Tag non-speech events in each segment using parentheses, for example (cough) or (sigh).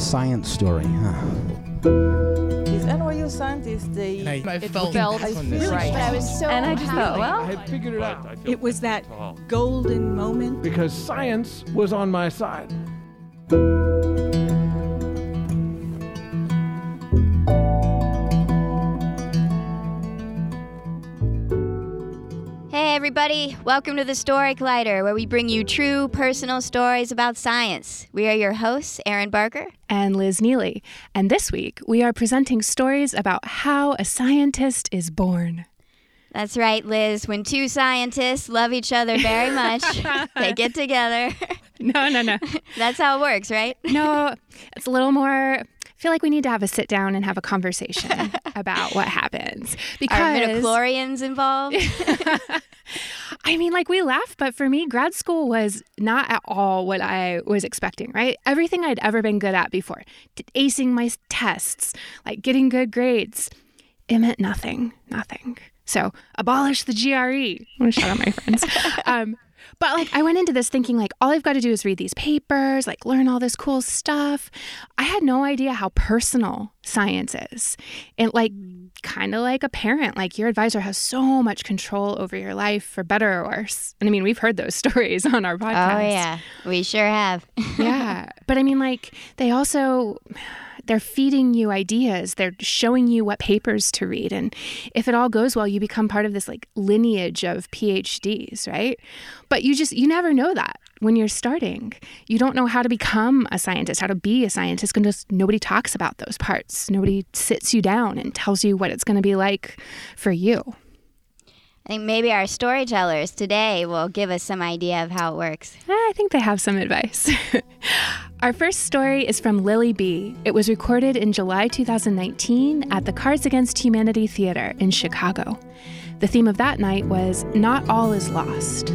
science story, huh? These NYU scientists, they I, I it felt, felt on this. right. But I was so and I just thought, happy. well, I had figured it out It was that golden moment. because science was on my side. Everybody. Welcome to the Story Collider, where we bring you true personal stories about science. We are your hosts, Erin Barker. and Liz Neely. And this week, we are presenting stories about how a scientist is born. That's right, Liz. When two scientists love each other very much, (laughs) they get together. No, no, no. (laughs) That's how it works, right? No, it's a little more. I feel like we need to have a sit down and have a conversation (laughs) about what happens. Because Are midichlorians involved? (laughs) I mean, like we laugh, but for me, grad school was not at all what I was expecting, right? Everything I'd ever been good at before, acing my tests, like getting good grades, it meant nothing, nothing. So abolish the GRE. I'm gonna shout out my friends. (laughs) Um, but like I went into this thinking like all I've got to do is read these papers, like learn all this cool stuff. I had no idea how personal science is. And like kind of like a parent, like your advisor has so much control over your life for better or worse. And I mean, we've heard those (laughs) stories on our podcast. oh, yeah. We sure have. (laughs) yeah. But I mean, like, they also. They're feeding you ideas. They're showing you what papers to read. And if it all goes well, you become part of this like lineage of PhDs, right? But you just, you never know that when you're starting. You don't know how to become a scientist, how to be a scientist, because nobody talks about those parts. Nobody sits you down and tells you what it's going to be like for you. I think maybe our storytellers today will give us some idea of how it works. Ah, I think they have some advice. (laughs) Our first story is from Lily Be. It was recorded in July 2019 at the Cards Against Humanity Theater in Chicago. The theme of that night was Not All Is Lost.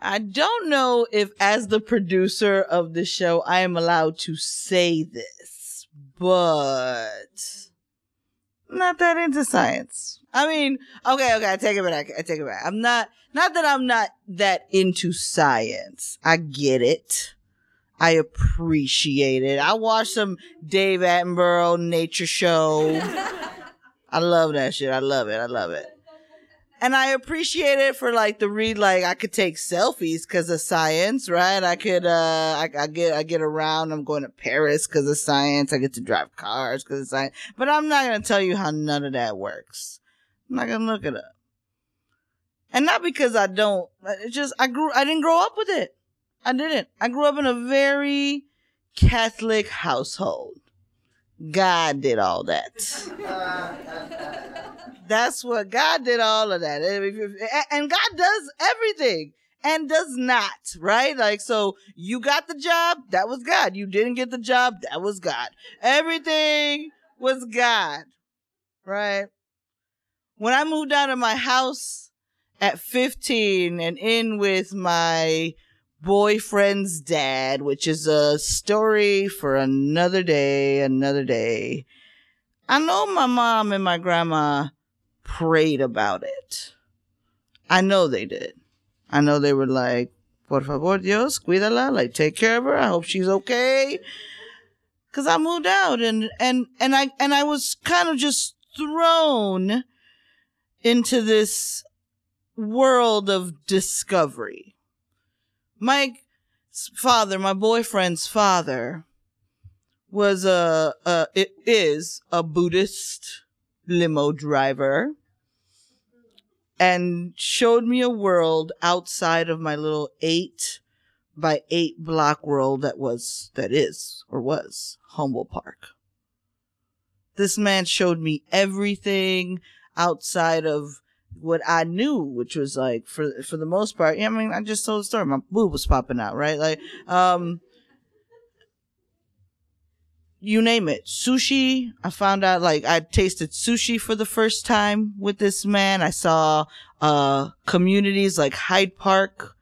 I don't know if, as the producer of the show, I am allowed to say this, but not that into science. I mean, okay, okay, I take it back. I take it back. I'm not, not that I'm not that into science. I get it. I appreciate it. I watch some Dave Attenborough nature show. (laughs) I love that shit. I love it. I love it. And I appreciate it for like the read, like I could take selfies because of science, right? I could, uh, I, I get, I get around. I'm going to Paris because of science. I get to drive cars because of science. But I'm not to tell you how none of that works. I'm not to look it up. And not because I don't, it's just, I grew, I didn't grow up with it. I didn't. I grew up in a very Catholic household. God did all that. (laughs) That's what God did all of that. And God does everything and does not, right? Like, so you got the job, that was God. You didn't get the job, that was God. Everything was God, right? When I moved out of my house at 15 and in with my boyfriend's dad, which is a story for another day, another day. I know my mom and my grandma prayed about it. I know they did. I know they were like, por favor, Dios, cuídala, like take care of her. I hope she's okay. Cause I moved out and, and, and I, and I was kind of just thrown into this world of discovery. My father, my boyfriend's father, was a, a it is a Buddhist limo driver and showed me a world outside of my little eight by eight block world that was that is or was Humboldt Park. This man showed me everything outside of what I knew, which was like for for the most part. I mean, I just told the story. My boob was popping out, right? Like, um, you name it. Sushi. I found out like I tasted sushi for the first time with this man. I saw uh communities like Hyde Park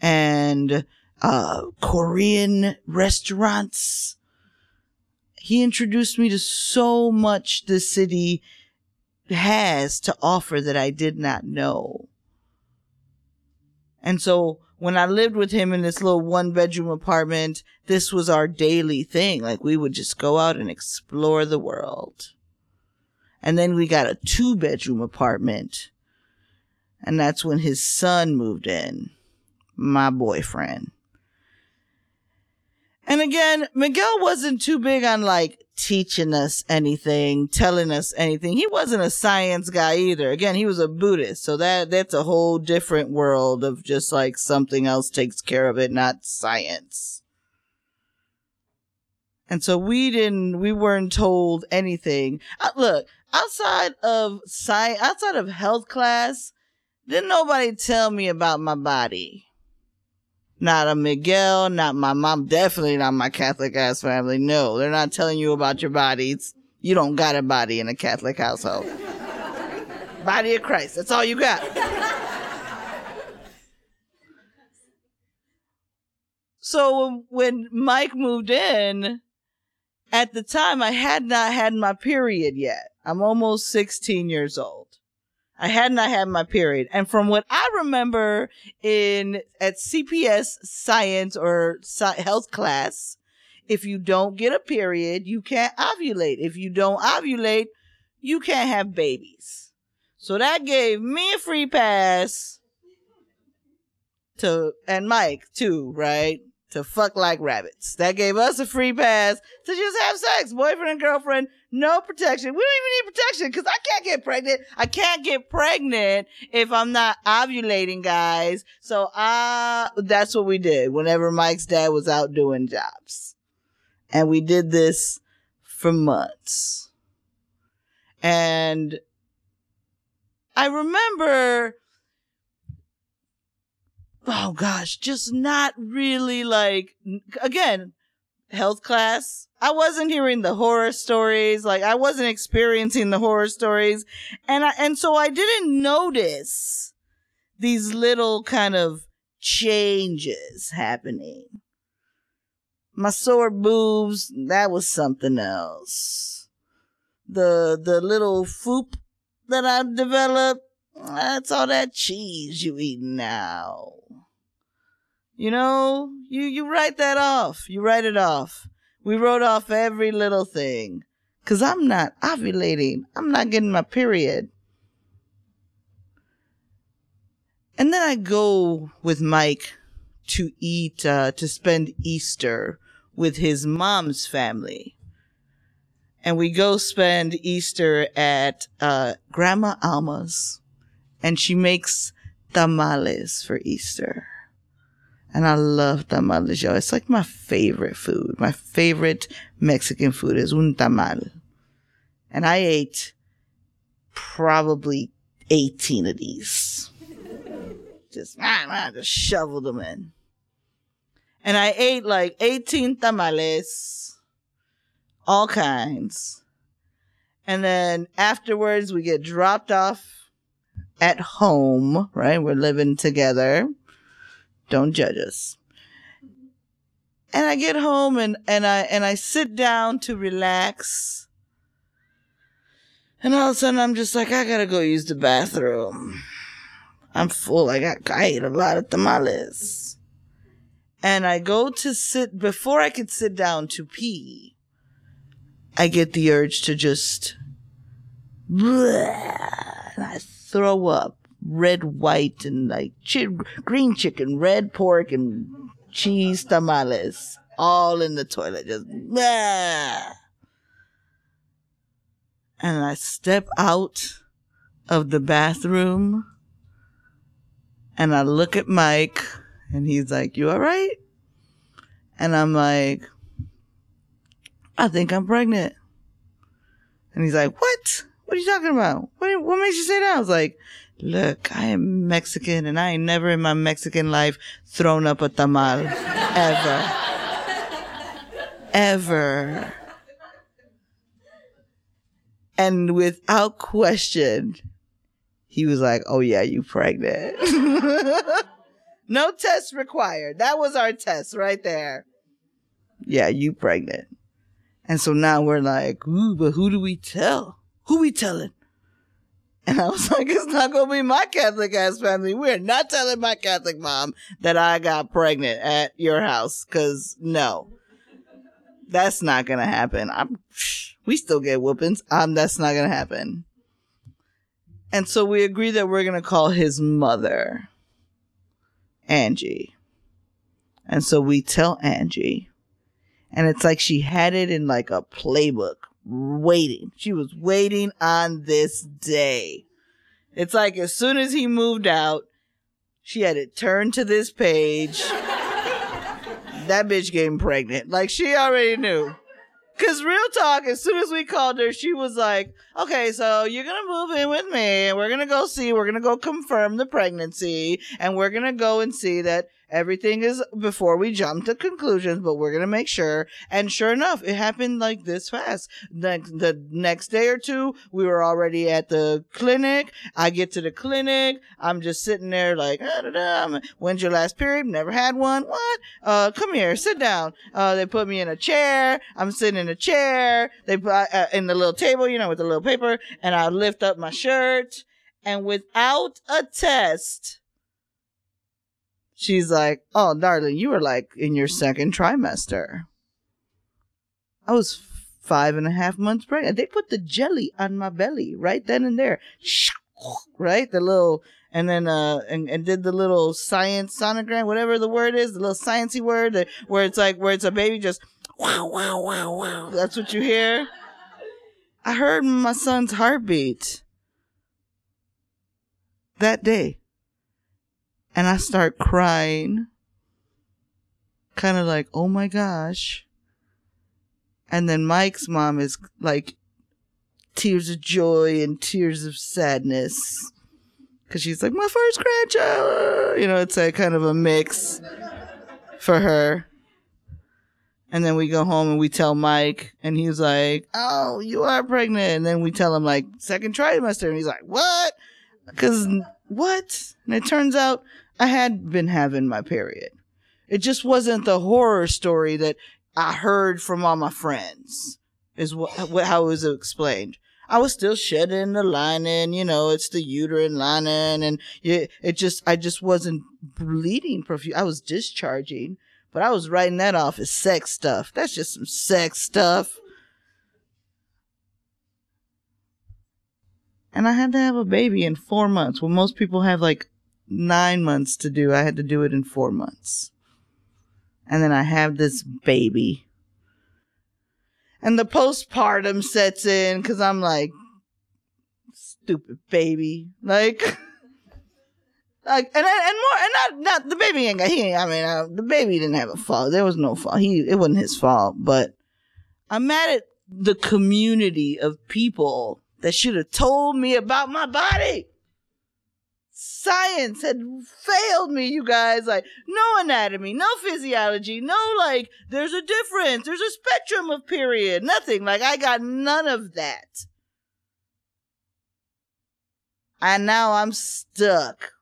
and uh Korean restaurants. He introduced me to so much the city has to offer that I did not know. And so when I lived with him in this little one bedroom apartment, this was our daily thing. Like we would just go out and explore the world. And then we got a two bedroom apartment. And that's when his son moved in, my boyfriend. And again, Miguel wasn't too big on like teaching us anything, telling us anything. He wasn't a science guy either. Again, he was a Buddhist. So that, that's a whole different world of just like something else takes care of it, not science. And so we didn't, we weren't told anything. Uh, look, outside of science, outside of health class, didn't nobody tell me about my body. Not a Miguel, not my mom, definitely not my Catholic ass family. No, they're not telling you about your bodies. You don't got a body in a Catholic household. body of Christ, that's all you got. so when Mike moved in, at the time I had not had my period yet. I'm almost 16 years old. I had not had my period. And from what I remember in at CPS science or sci- health class, if you don't get a period, you can't ovulate. If you don't ovulate, you can't have babies. So that gave me a free pass to and Mike too, right? To fuck like rabbits. That gave us a free pass to just have sex, boyfriend and girlfriend, no protection. We don't even need protection because I can't get pregnant. I can't get pregnant if I'm not ovulating, guys. So uh that's what we did whenever Mike's dad was out doing jobs. And we did this for months. And I remember oh gosh, just not really like again, health class. I wasn't hearing the horror stories. Like I wasn't experiencing the horror stories. And I, and so I didn't notice these little kind of changes happening. My sore boobs, that was something else. The, the little foop that I've developed, that's all that cheese you eat now. You know, you, you write that off. You write it off. We wrote off every little thing. Cause I'm not ovulating. I'm not getting my period. And then I go with Mike to eat, uh, to spend Easter with his mom's family. And we go spend Easter at, uh, Grandma Alma's and she makes tamales for Easter. And I love tamales, yo. It's like my favorite food. My favorite Mexican food is un tamal. And I ate probably 18 of these. Just, ah, just shoveled them in. And I ate like 18 tamales, all kinds. And then afterwards, we get dropped off at home, right? We're living together. Don't judge us. And I get home and, and I, and I sit down to relax. And all of a sudden I'm just like, I gotta go use the bathroom. I'm full. I got, I ate a lot of tamales. And I go to sit, before I could sit down to pee, I get the urge to just, and I throw up red, white, and like green chicken, red pork, and cheese tamales all in the toilet. Just, ah. and I step out of the bathroom and I look at Mike and he's like, You all right? And I'm like, I think I'm pregnant. And he's like, What? What are you talking about? What, what makes you say that? I was like, Look, I am Mexican and I ain't never in my Mexican life thrown up a tamal. Ever. Ever. And without question, he was like, Oh yeah, you pregnant. (laughs) no test required. That was our test right there. Yeah, you pregnant. And so now we're like, ooh, but who do we tell? Who we telling? And I was (laughs) like, it's not going to be my Catholic ass family. We're not telling my Catholic mom that I got pregnant at your house. Cause no, that's not going to happen. I'm, we still get whoopings. Um, that's not going to happen. And so we agree that we're going to call his mother Angie. And so we tell Angie, and it's like she had it in like a playbook waiting. She was waiting on this day. It's like as soon as he moved out, she had it turned to this page. (laughs) that bitch getting pregnant. Like she already knew. Cause real talk, as soon as we called her, she was like, okay, so you're gonna move in with me and we're gonna go see, we're gonna go confirm the pregnancy and we're gonna go and see that everything is before we jump to conclusions, but we're gonna make sure. And sure enough, it happened like this fast. Next, the next day or two, we were already at the clinic. I get to the clinic. I'm just sitting there like, ah, when's your last period? Never had one. What? Uh, come here, sit down. Uh, they put me in a chair. I'm sitting in a chair. They put uh, in the little table, you know, with the little paper, and I lift up my shirt. And without a test, she's like, Oh, darling, you were like in your second trimester. I was five and a half months pregnant. They put the jelly on my belly right then and there. (laughs) Right? The little, and then, uh, and, and did the little science sonogram, whatever the word is, the little sciencey word that, where it's like, where it's a baby just, wow, wow, wow, wow. That's what you hear. I heard my son's heartbeat that day and I start crying, kind of like, oh my gosh. And then Mike's mom is like tears of joy and tears of sadness. Cause she's like, my first grandchild. You know, it's a kind of a mix for her. And then we go home and we tell Mike, and he's like, oh, you are pregnant. And then we tell him, like, second trimester. And he's like, what? Because what? And it turns out I had been having my period. It just wasn't the horror story that I heard from all my friends, is what, how it was explained. I was still shedding the lining, you know, it's the uterine lining, and it, it just, I just wasn't bleeding profuse. I was discharging, but I was writing that off as sex stuff. That's just some sex stuff. And I had to have a baby in four months. When most people have like nine months to do. I had to do it in four months. And then I have this baby. And the postpartum sets in because I'm like, stupid baby. Like, (laughs) like, and and more, and not, not the baby ain't got, he ain't, I mean, uh, the baby didn't have a fault. There was no fault. He, it wasn't his fault, but I'm mad at the community of people that should have told me about my body science had failed me, you guys. Like, no anatomy, no physiology, no, like, there's a difference. There's a spectrum of period. Nothing. Like, I got none of that. And now I'm stuck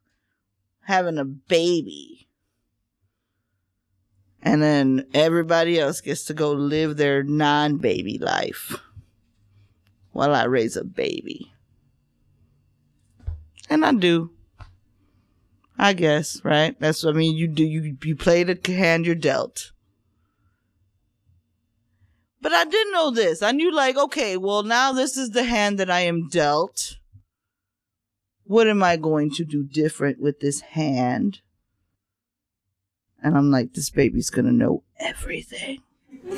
having a baby. And then everybody else gets to go live their non baby life while I raise a baby. And I do. I guess, right? That's what I mean, you do you you play the hand you're dealt. But I didn't know this. I knew like, okay, well now this is the hand that I am dealt. What am I going to do different with this hand? And I'm like, this baby's gonna know everything. (laughs)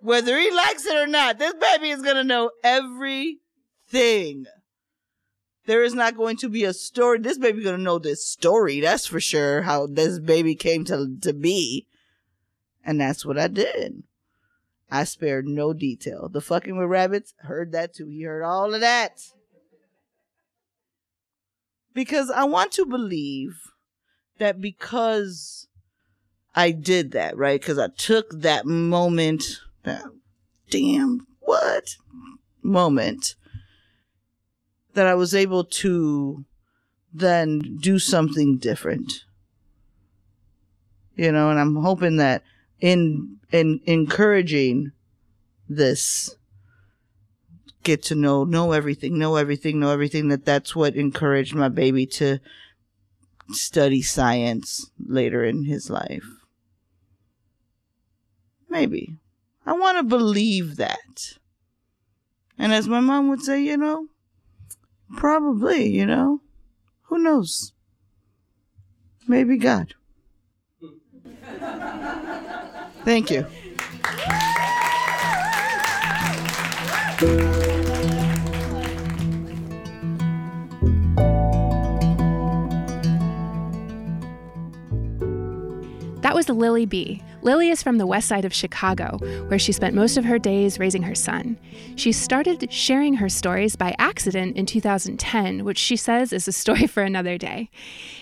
Whether he likes it or not, this baby is gonna know everything there is not going to be a story. This baby gonna know this story. That's for sure. How this baby came to to be, and that's what I did. I spared no detail. The fucking with rabbits heard that too. He heard all of that because I want to believe that because I did that right because I took that moment. That damn what moment that I was able to then do something different. You know, and I'm hoping that in in encouraging this get to know know everything, know everything, know everything. That that's what encouraged my baby to study science later in his life. Maybe. I want to believe that. And as my mom would say, you know, probably, you know, who knows? Maybe God. Thank you. That was Lily Be. Lily is from the west side of Chicago, where she spent most of her days raising her son. She started sharing her stories by accident in 2010, which she says is a story (laughs) for another day.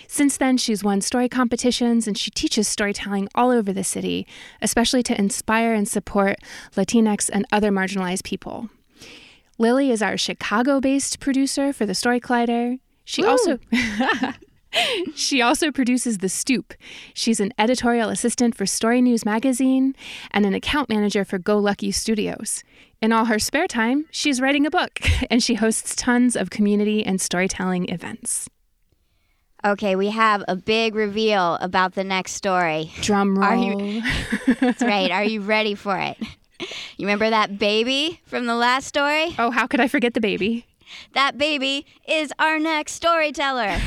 Since then, she's won story competitions and she teaches storytelling all over the city, especially to inspire and support Latinx and other marginalized people. Lily is our Chicago based producer for the Story Collider. She also. (laughs) She also produces The Stoop. She's an editorial assistant for Story News Magazine and an account manager for GoLucky Studios. In all her spare time, she's writing a book (laughs) and she hosts tons of community and storytelling events. Okay, we have a big reveal about the next story. Drum roll. Are you- (laughs) That's right. Are you ready for it? You remember that baby from the last story? oh, how could I forget the baby? That baby is our next storyteller.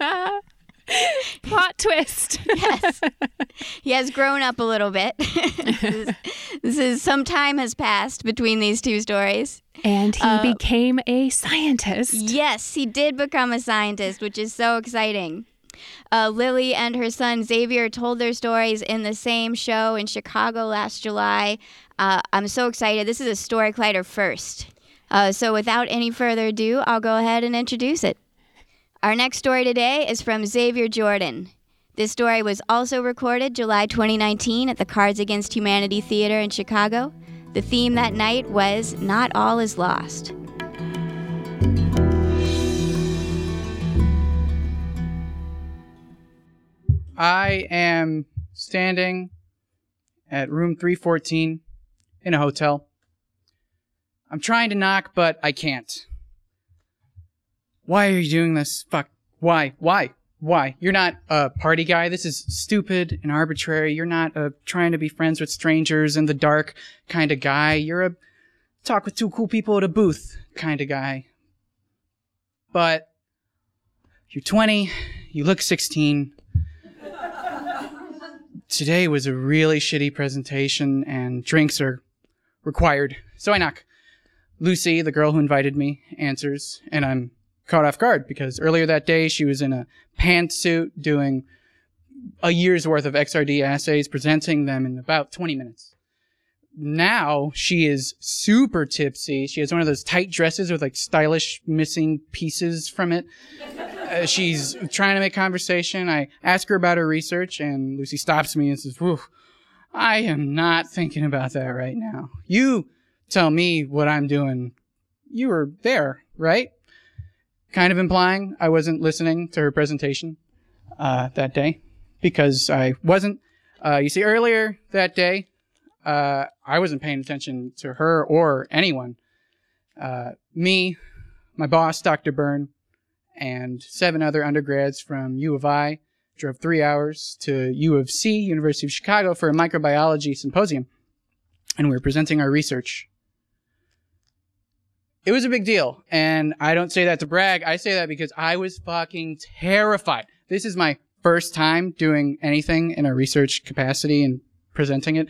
(laughs) Plot twist. yes. He has grown up a little bit. this, (laughs) is, this is some time has passed between these two stories. and he Uh, became a scientist. Yes, he did become a scientist, which is so exciting. Uh, Lily and her son Xavier told their stories in the same show in Chicago last July. Uh, I'm so excited. This is a story collider first. Uh, so, without any further ado, I'll go ahead and introduce it. Our next story today is from Xavier Jordan. This story was also recorded July 2019 at the Cards Against Humanity Theater in Chicago. The theme that night was Not All Is Lost. I am standing at room 314 in a hotel. I'm trying to knock, but I can't. Why are you doing this? Fuck. Why? Why? Why? You're not a party guy. This is stupid and arbitrary. You're not a trying to be friends with strangers in the dark kind of guy. You're a talk with two cool people at a booth kind of guy. But you're 20, you look 16, today was a really shitty presentation and drinks are required. So I knock. Lucy, the girl who invited me, answers, and I'm caught off guard because earlier that day she was in a pantsuit doing a year's worth of XRD assays, presenting them in about 20 minutes. Now she is super tipsy. She has one of those tight dresses with like stylish missing pieces from it. Uh, she's trying to make conversation. I ask her about her research, and Lucy stops me and says, Whew, I am not thinking about that right now. You tell me what I'm doing. You were there, right? Kind of implying I wasn't listening to her presentation uh, that day because I wasn't. Uh, you see, earlier that day, uh, I wasn't paying attention to her or anyone. Uh, me, my boss, Dr. Byrne, and seven other undergrads from U of I drove three hours to U of C, University of Chicago, for a microbiology symposium. And we were presenting our research. It was a big deal. And I don't say that to brag. I say that because I was fucking terrified. This is my first time doing anything in a research capacity and presenting it.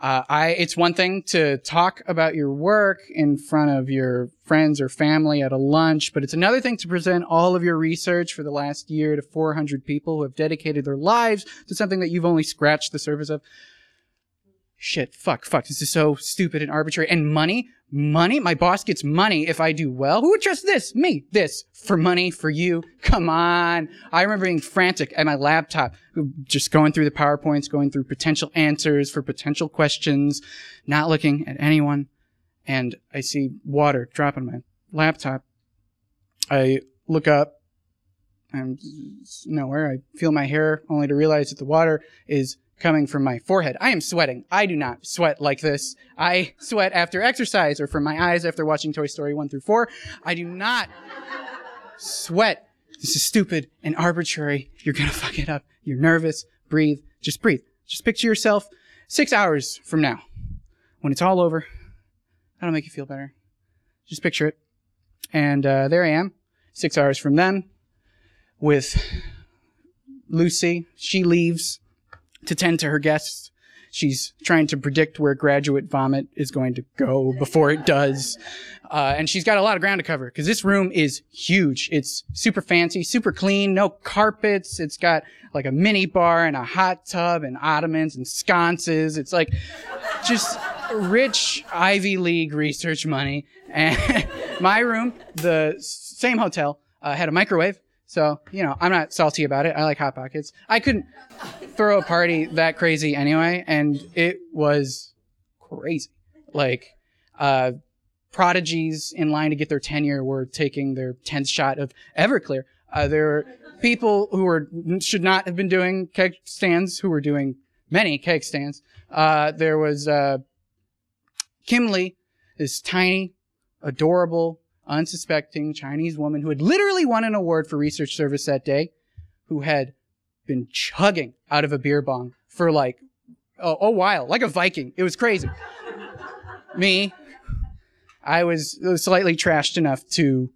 Uh, I, it's one thing to talk about your work in front of your friends or family at a lunch, but it's another thing to present all of your research for the last year to 400 people who have dedicated their lives to something that you've only scratched the surface of. Shit, fuck, fuck, this is so stupid and arbitrary. And money? Money? My boss gets money if I do well. Who would trust this? Me. This. For money, for you. Come on. I remember being frantic at my laptop, just going through the PowerPoints, going through potential answers for potential questions, not looking at anyone. And I see water drop on my laptop. I look up. I'm nowhere. I feel my hair only to realize that the water is coming from my forehead. I am sweating. I do not sweat like this. I sweat after exercise or from my eyes after watching Toy Story 1 through 4. I do not sweat. This is stupid and arbitrary. You're gonna fuck it up. You're nervous. Breathe. Just breathe. Just picture yourself six hours from now. When it's all over, that'll make you feel better. Just picture it. And uh, there I am, six hours from then, with Lucy. She leaves to tend to her guests. She's trying to predict where graduate vomit is going to go before it does. Uh, and she's got a lot of ground to cover because this room is huge. It's super fancy, super clean, no carpets. It's got like a mini bar and a hot tub and ottomans and sconces. It's like just rich Ivy League research money. (laughs) And my room, the same hotel, uh, had a microwave. So, you know, I'm not salty about it. I like Hot Pockets. I couldn't throw a party that crazy anyway, and it was crazy. Like, uh, prodigies in line to get their tenure were taking their 10th shot of Everclear. Uh, there were people who were should not have been doing keg stands who were doing many keg stands. Uh, there was uh, Kimley, this tiny, adorable, unsuspecting Chinese woman who had literally won an award for research service that day, who had been chugging out of a beer bong for like a, a while, like a Viking. It was crazy. (laughs) Me, I was slightly trashed enough to,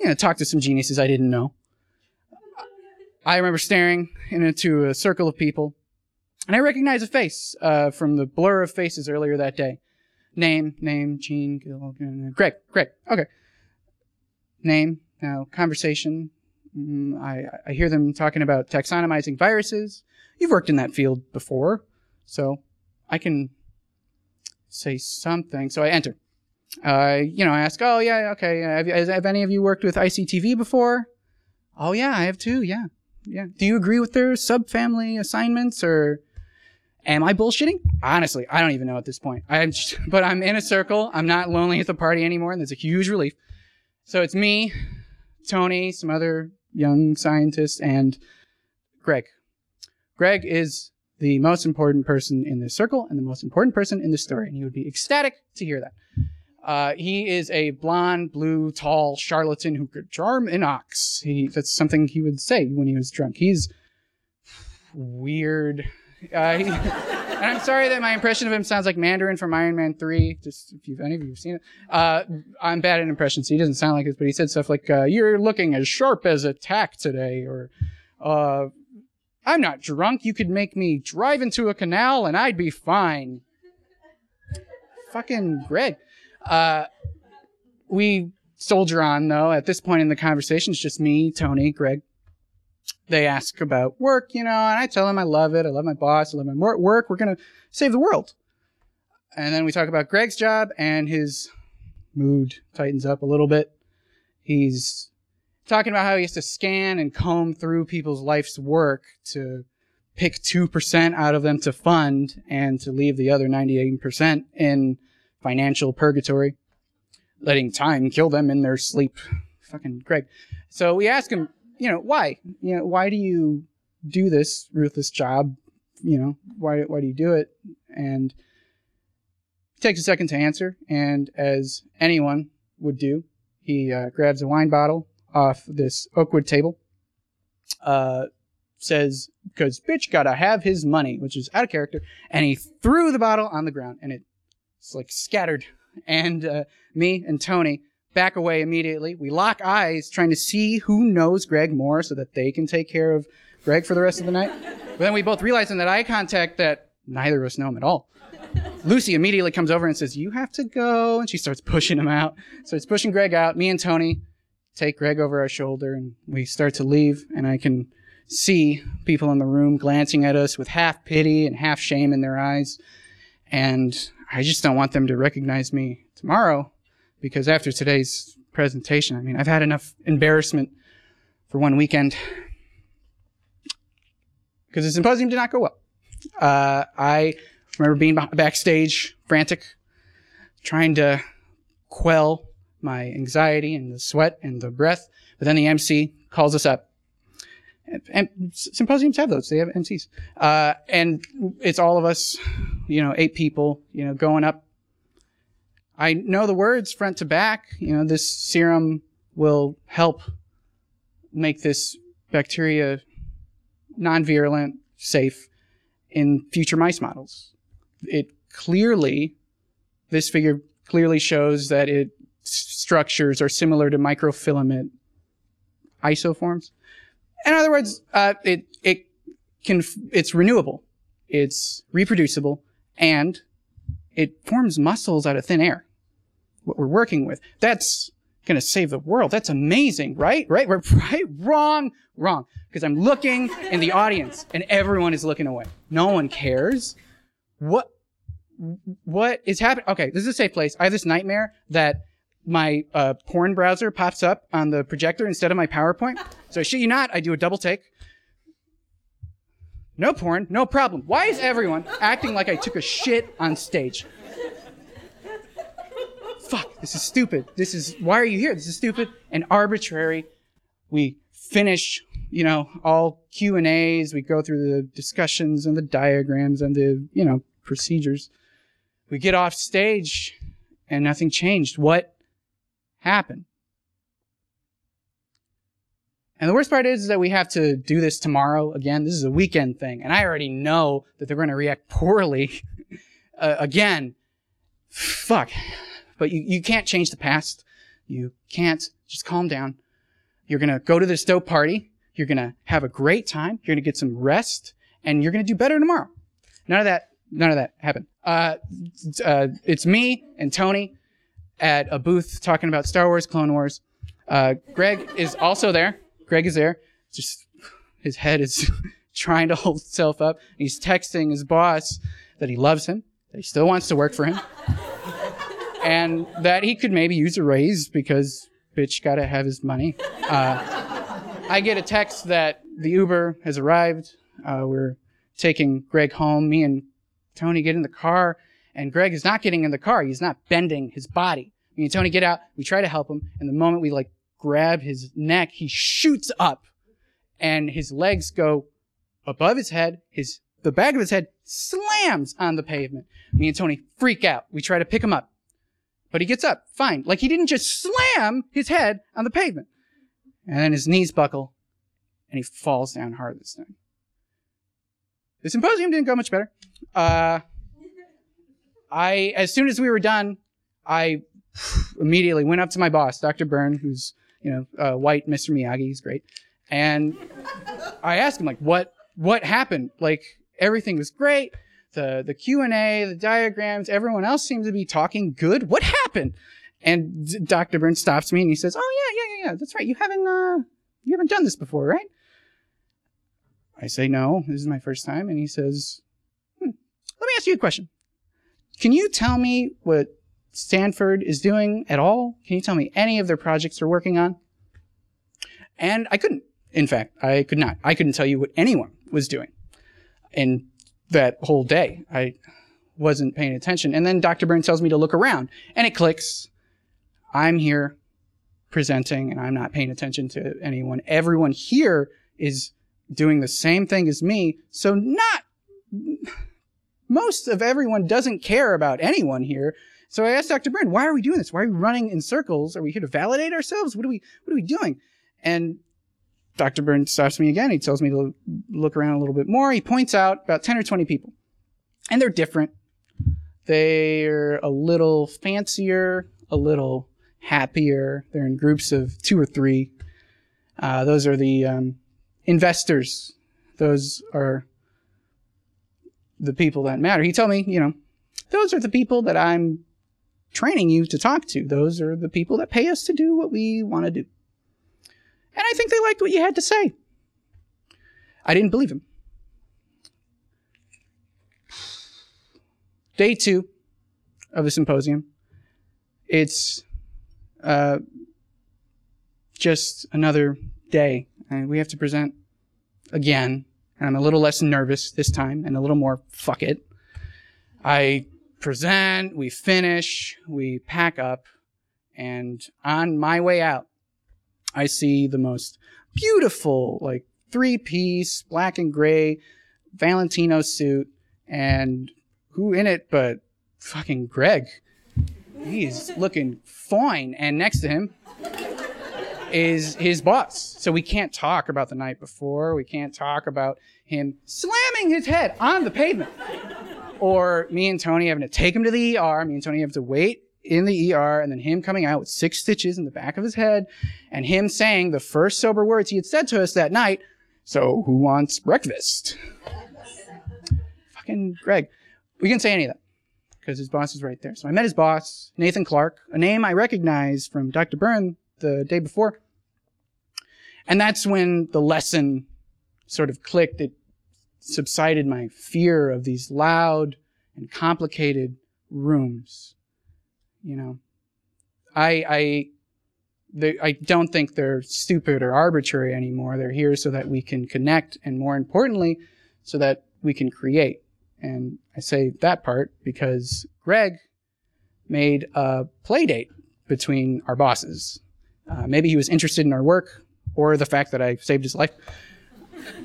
you know, talk to some geniuses I didn't know. I remember staring into a circle of people, and I recognized a face uh, from the blur of faces earlier that day. Name, name, Gene, Greg, Greg. Okay. Name, now conversation. Mm, I, I hear them talking about taxonomizing viruses. You've worked in that field before, so I can say something. So I enter. Uh, you know, I ask, oh yeah, okay. Have, have any of you worked with ICTV before? Oh yeah, I have too. Yeah, yeah. Do you agree with their subfamily assignments or? Am I bullshitting? Honestly, I don't even know at this point. I'm, just, (laughs) but I'm in a circle. I'm not lonely at the party anymore, and there's a huge relief. So it's me, Tony, some other young scientists, and Greg. Greg is the most important person in this circle and the most important person in this story, and he would be ecstatic to hear that. Uh, he is a blonde, blue, tall charlatan who could charm an ox. He, that's something he would say when he was drunk. He's weird. Uh, he, (laughs) and I'm sorry that my impression of him sounds like Mandarin from Iron Man 3. Just if you've, any of you have seen it. Uh, I'm bad at impressions, so he doesn't sound like this, but he said stuff like, uh, You're looking as sharp as a tack today, or, uh, I'm not drunk. You could make me drive into a canal and I'd be fine. Fucking Greg. Uh, we soldier on, though. At this point in the conversation, it's just me, Tony, Greg. They ask about work, you know, and I tell them I love it. I love my boss. I love my work. We're going to save the world. And then we talk about Greg's job, and his mood tightens up a little bit. He's talking about how he has to scan and comb through people's life's work to pick 2% out of them to fund and to leave the other 98% in financial purgatory, letting time kill them in their sleep. Fucking Greg. So we ask him, you know, why? You know, why do you do this ruthless job? You know, why why do you do it? And he takes a second to answer, and as anyone would do, he uh, grabs a wine bottle off this oakwood table. Uh, says, "Because bitch gotta have his money," which is out of character, and he threw the bottle on the ground, and it it's like scattered. And uh, me and Tony back away immediately. We lock eyes, trying to see who knows Greg more so that they can take care of Greg for the rest of the night. But then we both realize in that eye contact that neither of us know him at all. Lucy immediately comes over and says, You have to go. And she starts pushing him out. Starts pushing Greg out. Me and Tony take Greg over our shoulder and we start to leave. And I can see people in the room glancing at us with half pity and half shame in their eyes. And I just don't want them to recognize me tomorrow because after today's presentation, I mean, I've had enough embarrassment for one weekend because the symposium did not go well. Uh, I remember being backstage, frantic, trying to quell my anxiety and the sweat and the breath. But then the MC calls us up And, and symposiums have those. They have MCs. Uh, and it's all of us, you know, eight people, you know, going up. I know the words front to back. You know, this serum will help make this bacteria non-virulent, safe in future mice models. It clearly, this figure clearly shows that its structures are similar to microfilament isoforms. In other words, uh, it it can it's renewable, it's reproducible, and it forms muscles out of thin air. What we're working with that's going to save the world. That's amazing, right? Right? We're (laughs) right? Wrong, wrong. Because I'm looking in the audience and everyone is looking away. No one cares. What what is happening? Okay, this is a safe place. I have this nightmare that my uh, porn browser pops up on the projector instead of my PowerPoint. So I shit you not, I do a double take. No porn, no problem. Why is everyone acting like I took a shit on stage? Fuck, this is stupid. This is, why are you here? This is stupid and arbitrary. We finish, you know, all Q and A's. We go through the discussions and the diagrams and the, you know, procedures. We get off stage and nothing changed. What happened? And the worst part is, is that we have to do this tomorrow again. This is a weekend thing, and I already know that they're going to react poorly (laughs) uh, again. Fuck. But you, you can't change the past. You can't just calm down. You're going to go to this dope party. You're going to have a great time. You're going to get some rest and you're going to do better tomorrow. None of that, none of that happened. Uh, uh, it's me and Tony at a booth talking about Star Wars, Clone Wars. Uh, Greg is also there. Greg is there. Just his head is (laughs) trying to hold itself up. He's texting his boss that he loves him, that he still wants to work for him, and that he could maybe use a raise because bitch gotta have his money. Uh, I get a text that the Uber has arrived. Uh, we're taking Greg home. Me and Tony get in the car, and Greg is not getting in the car. He's not bending his body. Me and Tony get out. We try to help him, and the moment we like grab his neck, he shoots up, and his legs go above his head. His the back of his head slams on the pavement. Me and Tony freak out. We try to pick him up, but he gets up fine. Like he didn't just slam his head on the pavement, and then his knees buckle, and he falls down hard this time. The symposium didn't go much better. Uh, I, as soon as we were done, I immediately went up to my boss, Dr. Byrne, who's, you know, uh, white Mr. Miyagi. He's great. And I asked him, like, what, what happened? Like, everything was great. The, the Q&A, the diagrams, everyone else seemed to be talking good. What happened? And Dr. Byrne stops me and he says, oh, yeah, yeah, yeah, yeah. That's right. You haven't, uh, you haven't done this before, right? I say, no, this is my first time. And he says, hmm, let me ask you a question. Can you tell me what Stanford is doing at all? Can you tell me any of their projects they're working on? And I couldn't. In fact, I could not. I couldn't tell you what anyone was doing in that whole day. I wasn't paying attention. And then Dr. Byrne tells me to look around and it clicks. I'm here presenting and I'm not paying attention to anyone. Everyone here is doing the same thing as me. So not most of everyone doesn't care about anyone here. So I asked Dr. Byrne, why are we doing this? Why are we running in circles? Are we here to validate ourselves? What are we, what are we doing? And Dr. Byrne stops me again. He tells me to look around a little bit more. He points out about 10 or 20 people. And they're different. They're a little fancier, a little happier. They're in groups of two or three. Uh, those are the um, investors. Those are the people that matter. He told me, you know, those are the people that I'm training you to talk to. Those are the people that pay us to do what we want to do. And I think they liked what you had to say. I didn't believe him. Day two of the symposium. It's uh, just another day. And we have to present again. And I'm a little less nervous this time and a little more fuck it. I present, we finish, we pack up, and on my way out, I see the most beautiful, like three piece, black and gray, Valentino suit, and who in it but fucking Greg? He's looking fine. And next to him is his boss. So we can't talk about the night before. We can't talk about him slamming his head on the pavement. Or me and Tony having to take him to the ER. Me and Tony have to wait in the ER and then him coming out with six stitches in the back of his head and him saying the first sober words he had said to us that night. So who wants breakfast? Fucking Greg. We can say any of that because his boss is right there. So I met his boss, Nathan Clark, a name I recognized from Dr. Byrne the day before. And that's when the lesson sort of clicked. It subsided my fear of these loud and complicated rooms. You know, I, I, they, I don't think they're stupid or arbitrary anymore. They're here so that we can connect and more importantly, so that we can create. And I say that part because Greg made a play date between our bosses. Uh, maybe he was interested in our work or the fact that I saved his life.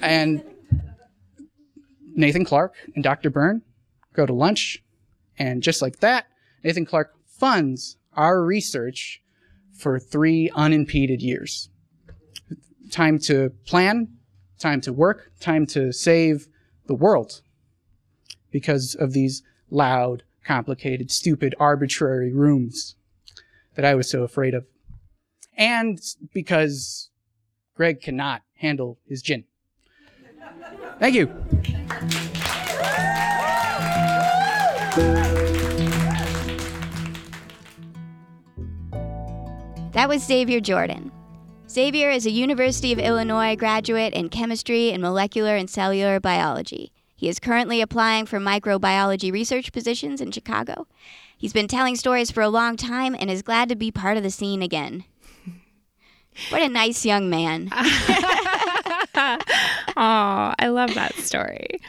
And Nathan Clark and Dr. Byrne go to lunch. And just like that, Nathan Clark funds our research for three unimpeded years. Time to plan, time to work, time to save the world because of these loud, complicated, stupid, arbitrary rooms that I was so afraid of. And because Greg cannot handle his gin. Thank you. That was Xavier Jordan. Xavier is a University of Illinois graduate in chemistry and molecular and cellular biology. He is currently applying for microbiology research positions in Chicago. He's been telling stories for a long time and is glad to be part of the scene again. (laughs) What a nice young man. (laughs) oh, I love that story.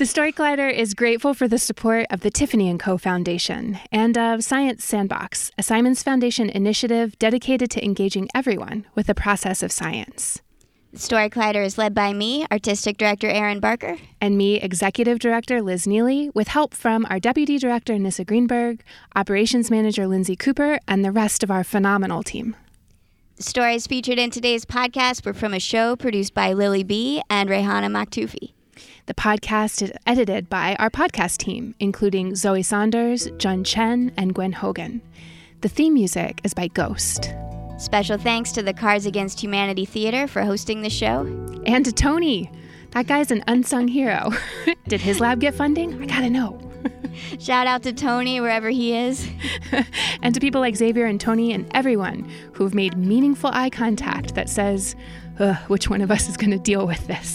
The Story Collider is grateful for the support of the Tiffany & Co. Foundation and of Science Sandbox, a Simons Foundation initiative dedicated to engaging everyone with the process of science. The Story Collider is led by me, Artistic Director Erin Barker. And me, Executive Director Liz Neely, with help from our Deputy Director Nissa Greenberg, Operations Manager Lindsay Cooper, and the rest of our phenomenal team. The stories featured in today's podcast were from a show produced by Lily Be. and Rehana Maktoufi. The podcast is edited by our podcast team, including Zoe Saunders, Jun Chen, and Gwen Hogan. The theme music is by Ghost. Special thanks to the Cards Against Humanity Theater for hosting the show. And to Tony. That guy's an unsung hero. (laughs) Did his lab get funding? I gotta know. (laughs) Shout out to Tony wherever he is. (laughs) and to people like Xavier and Tony and everyone who've made meaningful eye contact that says, which one of us is going to deal with this?